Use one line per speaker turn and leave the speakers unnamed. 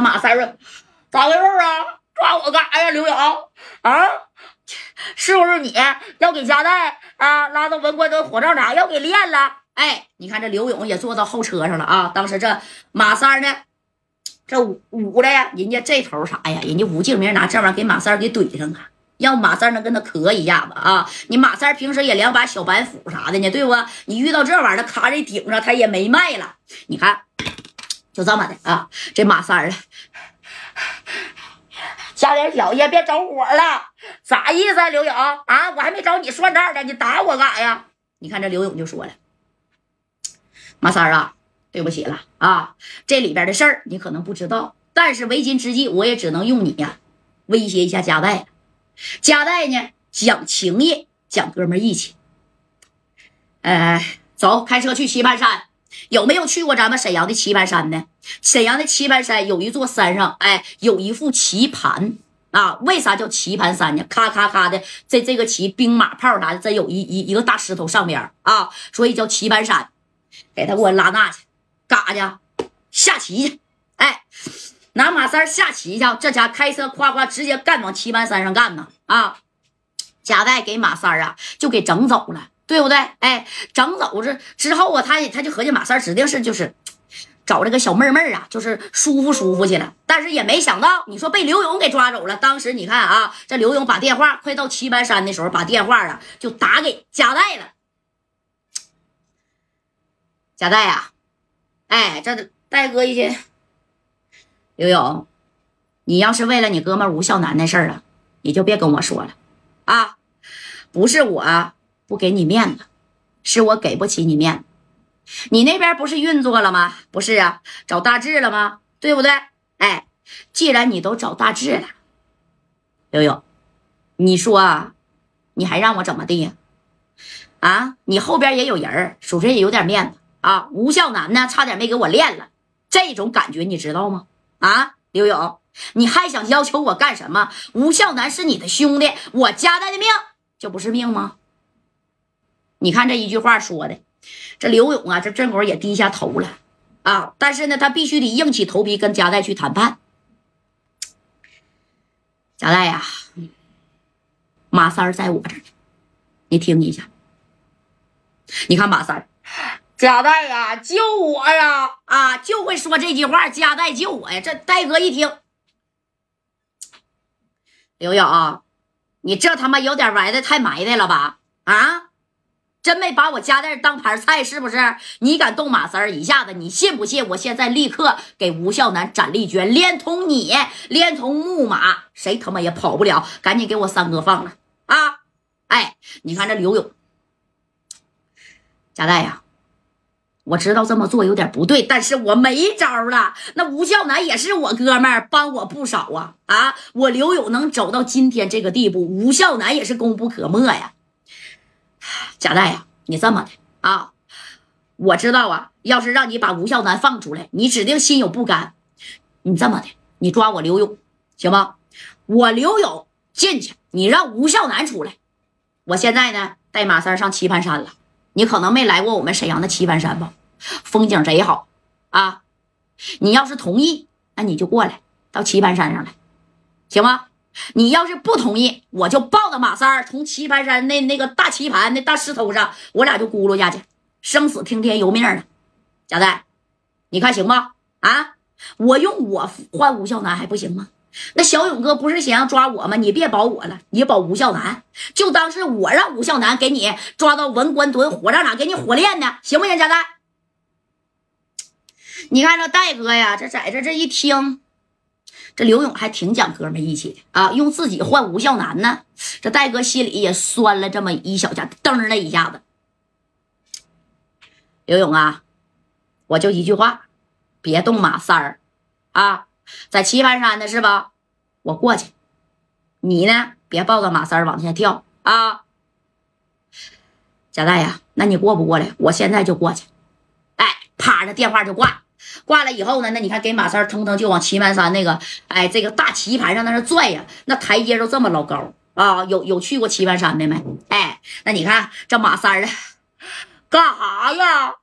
马三儿，咋回事啊？抓我干啥呀？刘勇啊，是不是你要给佳代啊拉到文官的火葬场要给练了？哎，你看这刘勇也坐到后车上了啊。当时这马三呢，这捂捂的呀，人家这头啥呀？人家吴敬明拿这玩意儿给马三给怼上啊，让马三能跟他磕一下子啊。你马三平时也两把小板斧啥的呢，对不？你遇到这玩意儿，咔这顶上他也没卖了。你看，就这么的啊。这马三儿。加点小烟，别着火了，啥意思啊，刘勇啊？我还没找你算账呢，你打我干啥呀？你看这刘勇就说了：“马三啊，对不起了啊，这里边的事儿你可能不知道，但是为今之计，我也只能用你呀威胁一下加代。加代呢，讲情义，讲哥们义气。哎，走，开车去棋盘山。有没有去过咱们沈阳的棋盘山呢？沈阳的棋盘山有一座山上，哎，有一副棋盘啊。为啥叫棋盘山呢？咔咔咔的，这这个棋兵马炮啥的，这有一一一个大石头上边啊，所以叫棋盘山。给他给我拉那去，干啥去？下棋去。哎，拿马三下棋去。这家开车夸夸直接干往棋盘山上干呢。啊，贾代给马三啊就给整走了。对不对？哎，整走这之后啊，他他就合计马三指定是就是找这个小妹妹啊，就是舒服舒服去了。但是也没想到，你说被刘勇给抓走了。当时你看啊，这刘勇把电话快到棋盘山的时候，把电话啊就打给贾代了。贾代呀，哎，这戴哥一听，刘勇，你要是为了你哥们吴孝南的事儿啊，你就别跟我说了啊，不是我。不给你面子，是我给不起你面子。你那边不是运作了吗？不是啊，找大志了吗？对不对？哎，既然你都找大志了，悠悠，你说，你还让我怎么地呀？啊，你后边也有人属实也有点面子啊。吴孝南呢，差点没给我练了，这种感觉你知道吗？啊，刘勇，你还想要求我干什么？吴孝南是你的兄弟，我家带的命就不是命吗？你看这一句话说的，这刘勇啊，这正好也低下头了啊。但是呢，他必须得硬起头皮跟贾代去谈判。贾代呀，马三在我这儿，你听一下。你看马三，贾代呀，救我呀！啊，就会说这句话，贾代救我呀！这戴哥一听，刘勇，你这他妈有点埋的太埋汰了吧？啊！真没把我家店当盘菜是不是？你敢动马三儿一下子，你信不信？我现在立刻给吴孝南斩立决，连同你，连同木马，谁他妈也跑不了！赶紧给我三哥放了啊！哎，你看这刘勇，贾代呀，我知道这么做有点不对，但是我没招了。那吴孝南也是我哥们儿，帮我不少啊！啊，我刘勇能走到今天这个地步，吴孝南也是功不可没呀。贾代呀，你这么的啊？我知道啊，要是让你把吴孝南放出来，你指定心有不甘。你这么的，你抓我刘勇行吗？我刘勇进去，你让吴孝南出来。我现在呢，带马三上棋盘山了。你可能没来过我们沈阳的棋盘山吧？风景贼好啊！你要是同意，那你就过来到棋盘山上来，行吗？你要是不同意，我就抱着马三儿从棋盘山那那个大棋盘那大石头上，我俩就咕噜下去，生死听天由命了。贾代，你看行吗？啊，我用我换吴孝南还不行吗？那小勇哥不是想要抓我吗？你别保我了，你保吴孝南，就当是我让吴孝南给你抓到文官屯火葬场给你火炼呢，行不行？贾代，你看这戴哥呀，这在这这一听。这刘勇还挺讲哥们义气的啊，用自己换吴孝南呢。这戴哥心里也酸了这么一小下，噔了一下子。刘勇啊，我就一句话，别动马三儿啊，在棋盘山呢是吧？我过去，你呢别抱着马三儿往下跳啊。贾代呀，那你过不过来？我现在就过去。哎，啪，着电话就挂。挂了以后呢，那你看给马三腾腾就往棋盘山那个，哎，这个大棋盘上那是拽呀，那台阶都这么老高啊！有有去过棋盘山的没？哎，那你看这马三啊，干啥呀？